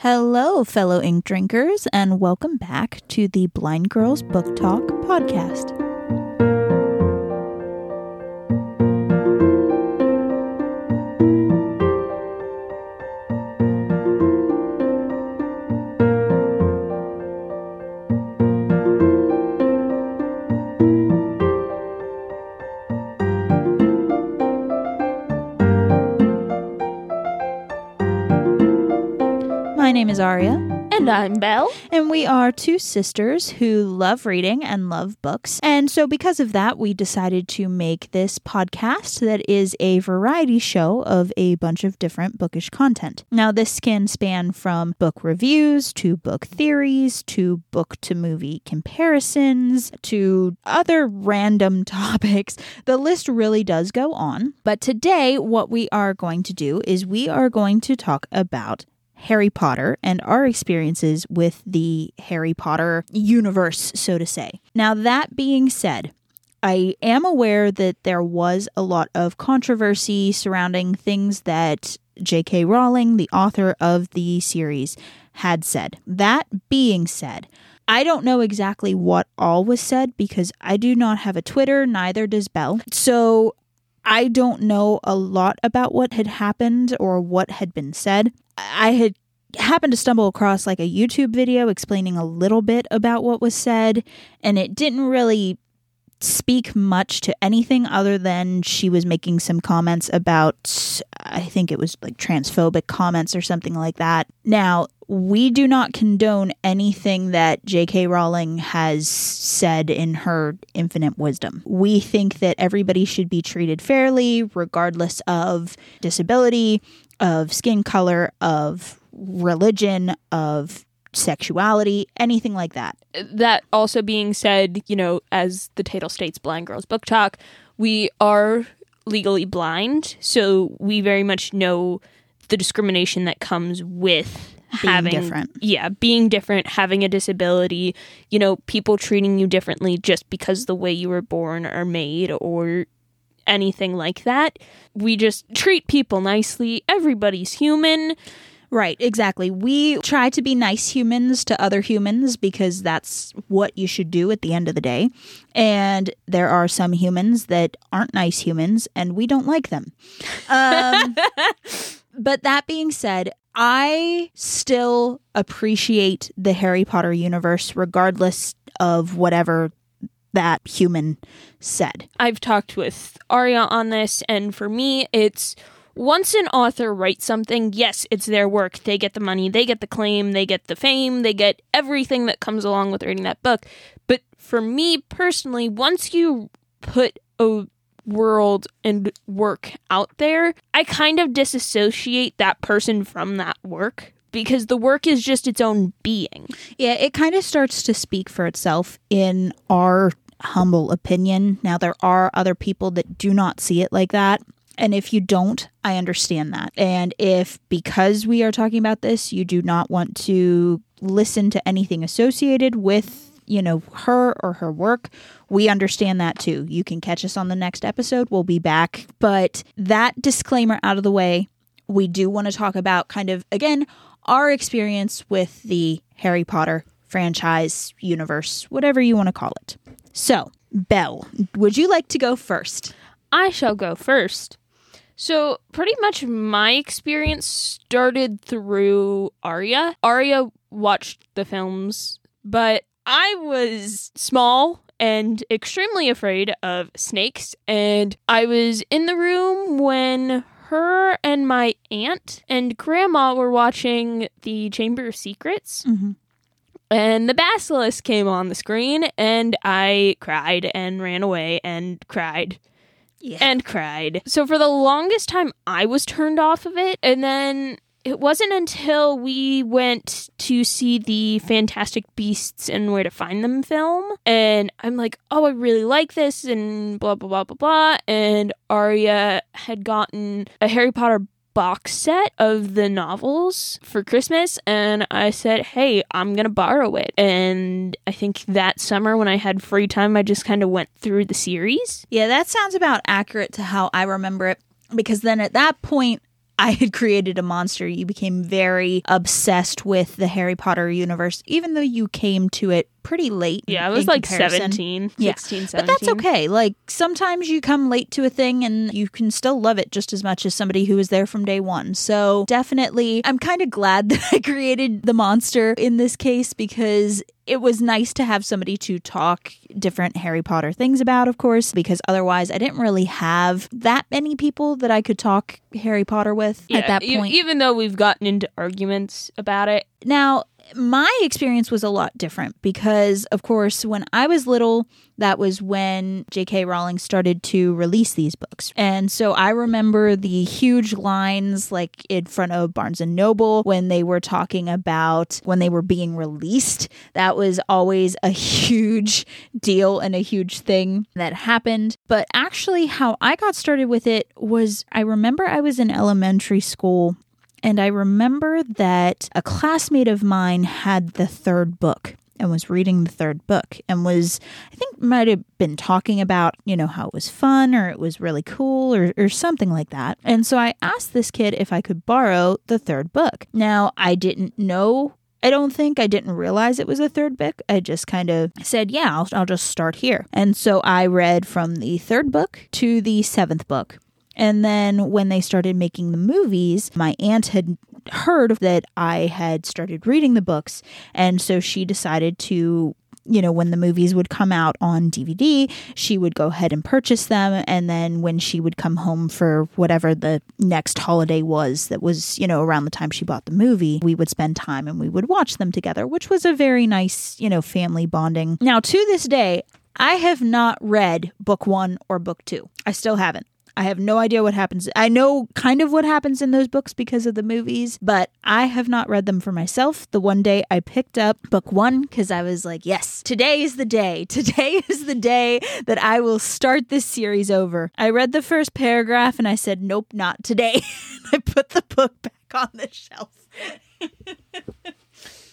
Hello, fellow ink drinkers, and welcome back to the Blind Girls Book Talk podcast. My name is Aria, And I'm Belle. and we are two sisters who love reading and love books. And so, because of that, we decided to make this podcast that is a variety show of a bunch of different bookish content. Now, this can span from book reviews to book theories to book to movie comparisons to other random topics. The list really does go on. But today, what we are going to do is we are going to talk about Harry Potter and our experiences with the Harry Potter universe, so to say. Now, that being said, I am aware that there was a lot of controversy surrounding things that J.K. Rowling, the author of the series, had said. That being said, I don't know exactly what all was said because I do not have a Twitter, neither does Belle. So I don't know a lot about what had happened or what had been said. I had happened to stumble across like a YouTube video explaining a little bit about what was said, and it didn't really speak much to anything other than she was making some comments about, I think it was like transphobic comments or something like that. Now, we do not condone anything that J.K. Rowling has said in her infinite wisdom. We think that everybody should be treated fairly, regardless of disability, of skin color, of religion, of sexuality, anything like that. That also being said, you know, as the title states, Blind Girls Book Talk, we are legally blind, so we very much know the discrimination that comes with Being having different. yeah being different having a disability you know people treating you differently just because the way you were born or made or anything like that we just treat people nicely everybody's human Right, exactly. We try to be nice humans to other humans because that's what you should do at the end of the day. And there are some humans that aren't nice humans and we don't like them. Um, but that being said, I still appreciate the Harry Potter universe regardless of whatever that human said. I've talked with Arya on this, and for me, it's once an author writes something, yes, it's their work. They get the money, they get the claim, they get the fame, they get everything that comes along with reading that book. But for me personally, once you put a world and work out there, I kind of disassociate that person from that work because the work is just its own being. Yeah, it kind of starts to speak for itself in our humble opinion. Now, there are other people that do not see it like that. And if you don't, I understand that. And if because we are talking about this, you do not want to listen to anything associated with, you know, her or her work, we understand that too. You can catch us on the next episode. We'll be back. But that disclaimer out of the way, we do want to talk about kind of, again, our experience with the Harry Potter franchise, universe, whatever you want to call it. So, Belle, would you like to go first? I shall go first. So, pretty much my experience started through Arya. Arya watched the films, but I was small and extremely afraid of snakes. And I was in the room when her and my aunt and grandma were watching the Chamber of Secrets. Mm-hmm. And the basilisk came on the screen, and I cried and ran away and cried Yeah. and cried. So for the longest time, I was turned off of it. And then it wasn't until we went to see the Fantastic Beasts and Where to Find Them film. And I'm like, oh, I really like this, and blah, blah, blah, blah, blah. And Arya had gotten a Harry Potter box set of the novels for Christmas and I said, "Hey, I'm going to borrow it." And I think that summer when I had free time, I just kind of went through the series. Yeah, that sounds about accurate to how I remember it because then at that point I had created a monster, you became very obsessed with the Harry Potter universe, even though you came to it pretty late. Yeah, I was like comparison. 17, Yeah. 16, But that's okay. Like sometimes you come late to a thing and you can still love it just as much as somebody who was there from day one. So definitely, I'm kind of glad that I created the monster in this case because it was nice to have somebody to talk different Harry Potter things about, of course, because otherwise I didn't really have that many people that I could talk Harry Potter with Yeah, at that e- point. even though we've gotten into arguments about it. Now, my experience was a lot different because, of course, when I was little, that was when J.K. Rowling started to release these books. And so I remember the huge lines like in front of Barnes and Noble when they were talking about when they were being released. That was always a huge deal and a huge thing that happened. But actually, how I got started with it was I remember I was in elementary school and I remember that a classmate of mine had the third book and was reading the third book and was, I think, might have been talking about, you know, how it was fun or it was really cool or, or something like that. And so I asked this kid if I could borrow the third book. Now, I didn't know. I don't think I didn't realize it was a third book. I just kind of said, yeah, I'll, I'll just start here. And so I read from the third book to the seventh book. And then when they started making the movies, my aunt had heard that I had started reading the books. And so she decided to, you know, when the movies would come out on DVD, she would go ahead and purchase them. And then when she would come home for whatever the next holiday was, that was, you know, around the time she bought the movie, we would spend time and we would watch them together, which was a very nice, you know, family bonding. Now, to this day, I have not read book one or book two. I still haven't. I have no idea what happens. I know kind of what happens in those books because of the movies, but I have not read them for myself. The one day I picked up book one because I was like, yes, today is the day. Today is the day that I will start this series over. I read the first paragraph and I said, nope, not today. I put the book back on the shelf.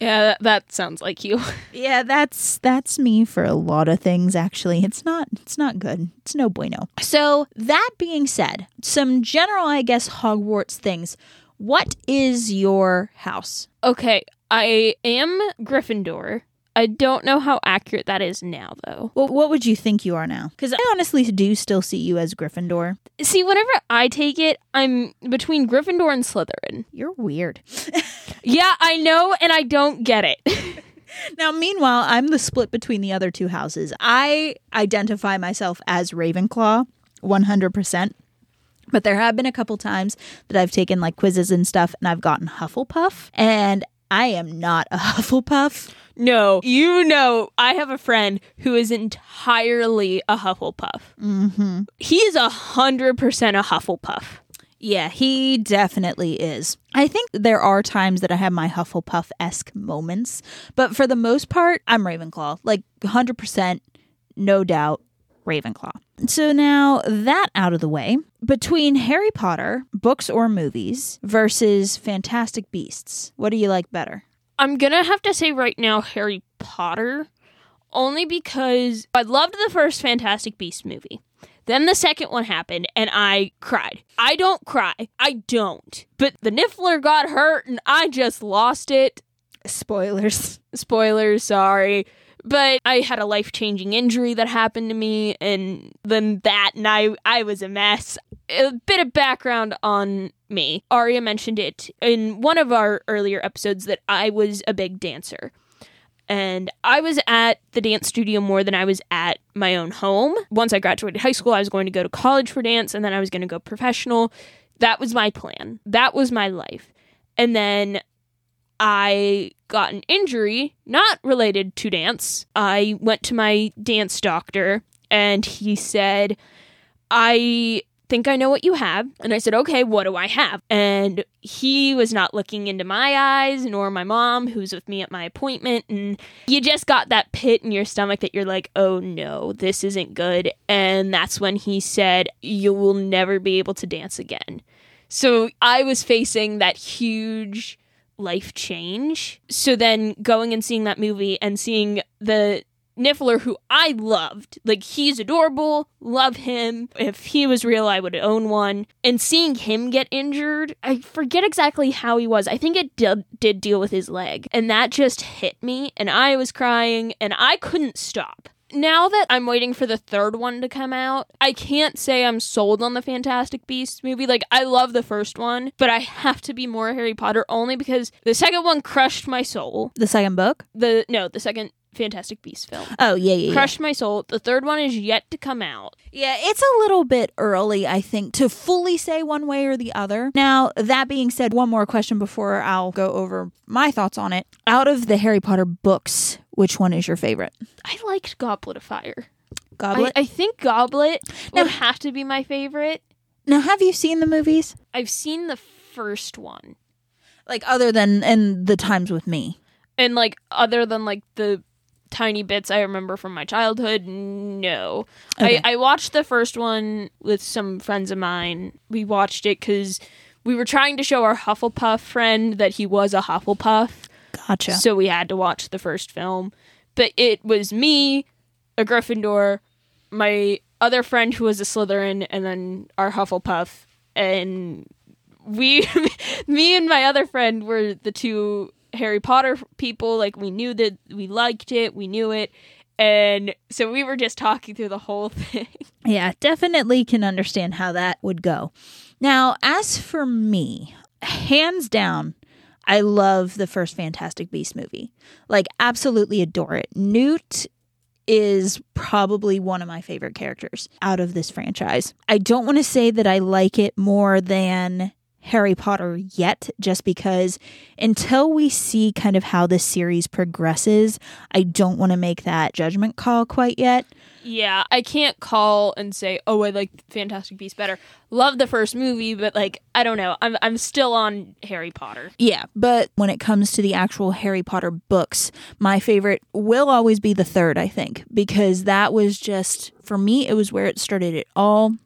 Yeah, that, that sounds like you. Yeah, that's that's me for a lot of things actually. It's not it's not good. It's no bueno. So, that being said, some general I guess Hogwarts things. What is your house? Okay, I am Gryffindor. I don't know how accurate that is now, though. Well, what would you think you are now? Cuz I honestly do still see you as Gryffindor. See, whenever I take it, I'm between Gryffindor and Slytherin. You're weird. Yeah, I know, and I don't get it. Now, meanwhile, I'm the split between the other two houses. I identify myself as Ravenclaw 100%. But there have been a couple times that I've taken like quizzes and stuff and I've gotten Hufflepuff and I am not a Hufflepuff. No, you know, I have a friend who is entirely a Hufflepuff. Mhm. He is a hundred percent a Hufflepuff. Yeah, he definitely is. I think there are times that I have my Hufflepuff esque moments, but for the most part, I'm Ravenclaw. Like 100%, no doubt, Ravenclaw. So now that out of the way, between Harry Potter, books or movies, versus Fantastic Beasts, what do you like better? I'm gonna have to say right now Harry Potter, only because I loved the first Fantastic Beast movie. Then the second one happened and I cried. I don't cry. I don't. But the Niffler got hurt and I just lost it. Spoilers. Spoilers, sorry. But I had a life changing injury that happened to me, and then that, and I, I was a mess. A bit of background on me. Aria mentioned it in one of our earlier episodes that I was a big dancer. And I was at the dance studio more than I was at my own home. Once I graduated high school, I was going to go to college for dance, and then I was going to go professional. That was my plan. That was my life. And then I got an injury not related to dance. I went to my dance doctor and he said, I think I know what you have. And I said, okay, what do I have? And he was not looking into my eyes, nor my mom, who's with me at my appointment. And you just got that pit in your stomach that you're like, oh no, this isn't good. And that's when he said, you will never be able to dance again. So I was facing that huge life change. So then going and seeing that movie and seeing the Niffler, who I loved. Like, he's adorable, love him. If he was real, I would own one. And seeing him get injured, I forget exactly how he was. I think it did, did deal with his leg. And that just hit me, and I was crying, and I couldn't stop now that I'm waiting for the third one to come out, I can't say I'm sold on the Fantastic Beasts movie. Like, I love the first one, but I have to be more Harry Potter only because the second one crushed my soul. The second book? The no, the second Fantastic Beasts film. Oh, yeah, yeah. yeah. Crushed my soul. The third one is yet to come out. Yeah, it's a little bit early, I think, to fully say one way or the other. Now, that being said, one more question before I'll go over my thoughts on it. Out of the Harry Potter books, which one is your favorite? I liked Goblet of Fire. Goblet? I, I think Goblet Now- would have to be my favorite. now, have you seen the movies? I've seen the first one. Like, other than in the times with me? And like other than like the tiny bits I remember from my childhood, no. Okay. I, I watched the first one with some friends of mine. We watched it because we were trying to show our Hufflepuff friend that he was a Hufflepuff. Gotcha. So we had to watch the first film. But it was me, a Gryffindor, my other friend who was a Slytherin, and then our Hufflepuff. And we, me and my other friend were the two Harry Potter people. Like we knew that we liked it, we knew it. And so we were just talking through the whole thing. Yeah, definitely can understand how that would go. Now, as for me, hands down, I love the first Fantastic Beast movie. Like, absolutely adore it. Newt is probably one of my favorite characters out of this franchise. I don't want to say that I like it more than Harry Potter yet, just because until we see kind of how this series progresses, I don't want to make that judgment call quite yet. Yeah, I can't call and say, "Oh, I like Fantastic Beasts better." Love the first movie, but like, I don't know. I'm I'm still on Harry Potter. Yeah, but when it comes to the actual Harry Potter books, my favorite will always be the third, I think, because that was just, for me, it was where it started it all.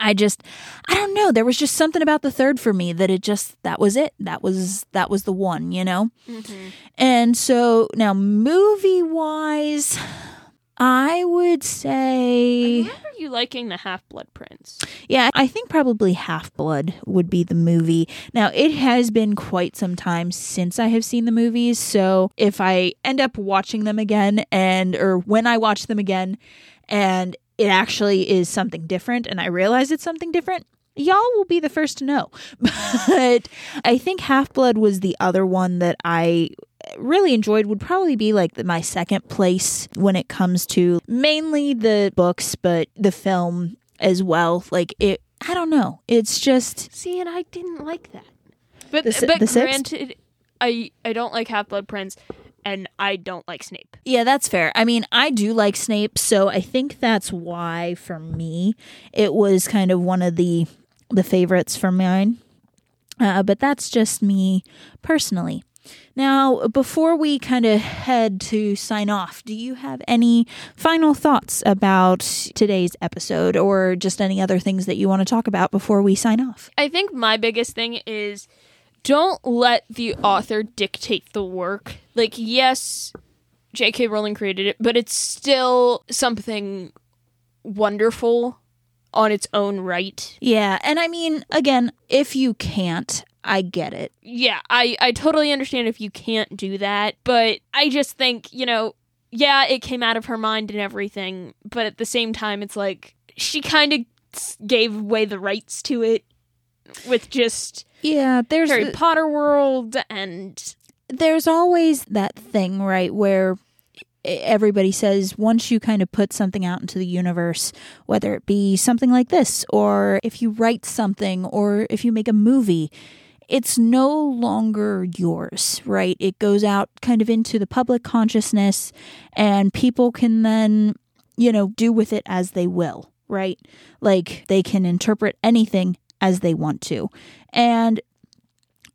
I just, I don't know. There was just something about the third for me that it just, that was it. That was, that was the one, you know? Mm-hmm. And so now, movie wise, I would I say. remember you liking the Half Blood Prince. Yeah, I think probably Half Blood would be the movie. Now, it has been quite some time since I have seen the movies, so if I end up watching them again and or when I watch them again and it actually is something different and I realize it's something different, y'all will be the first to know. But I think Half Blood was the other one that I really enjoyed would probably be like my second place when it comes to mainly the books but the film as well like it i don't know it's just See, and I didn't like that. But The but the sixth? granted, I I don't like Half Blood Prince, and I don't like Snape. yeah that's fair i mean i do like snape so i think that's why for me it was kind of one of the the favorites for mine uh, but that's just me personally Now, before we kind of head to sign off, do you have any final thoughts about today's episode or just any other things that you want to talk about before we sign off? I think my biggest thing is don't let the author dictate the work. Like, yes, J.K. Rowling created it, but it's still something wonderful on its own right. Yeah, and I mean, again, if you can't, I get it. Yeah, I, I totally understand if you can't do that, but I just think, you know, yeah, it came out of her mind and everything, but at the same time, it's like she kind of gave away the rights to it with just Yeah, there's Harry Potter world and there's always that thing, right, where everybody says once you kind of put something out into the universe, whether it be something like this, or if you write something, or if you make a movie, it's no longer yours, right? It goes out kind of into the public consciousness, and people can then, you know, do with it as they will, right? Like they can interpret anything as they want to. And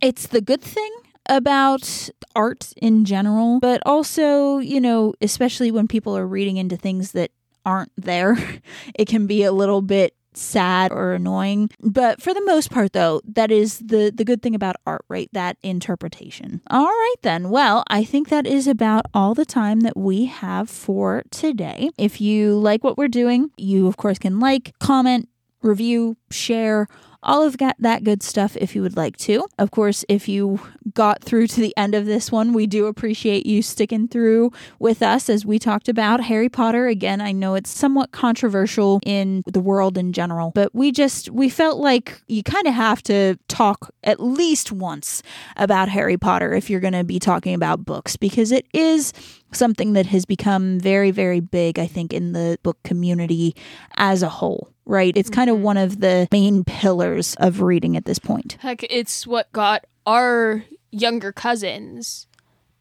it's the good thing about art in general, but also, you know, especially when people are reading into things that aren't there, it can be a little bit sad or annoying. But for the most part, though, that is the, the good thing about art, right? That interpretation. All right, then. Well, I think that is about all the time that we have for today. If you like what we're doing, you, of course, can like, comment, review, share all of that good stuff if you would like to. Of course, if you got through to the end of this one, we do appreciate you sticking through with us as we talked about Harry Potter. Again, I know it's somewhat controversial in the world in general, but we just we felt like you kind of have to talk at least once about Harry Potter if you're going to be talking about books because it is something that has become very very big I think in the book community as a whole right? It's kind of mm-hmm. one of the main pillars of reading at this point. Heck, it's what got our younger cousins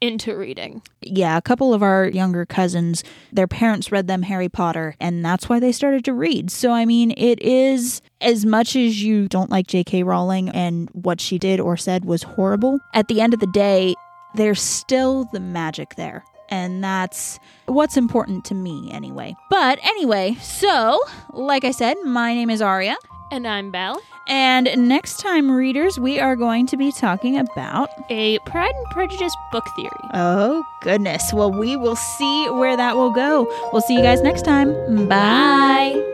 into reading. Yeah, a couple of our younger cousins, their parents read them Harry Potter, and that's why they started to read. So, I mean, it is as much as you don't like J.K. Rowling and what she did or said was horrible, at the end of the day, there's still the magic there. And that's what's important to me, anyway. But anyway, so, like I said, my name is Aria. And I'm Belle. And next time, readers, we are going to be talking about a Pride and Prejudice book theory. Oh, goodness. Well, we will see where that will go. We'll see you guys next time. Bye. Bye.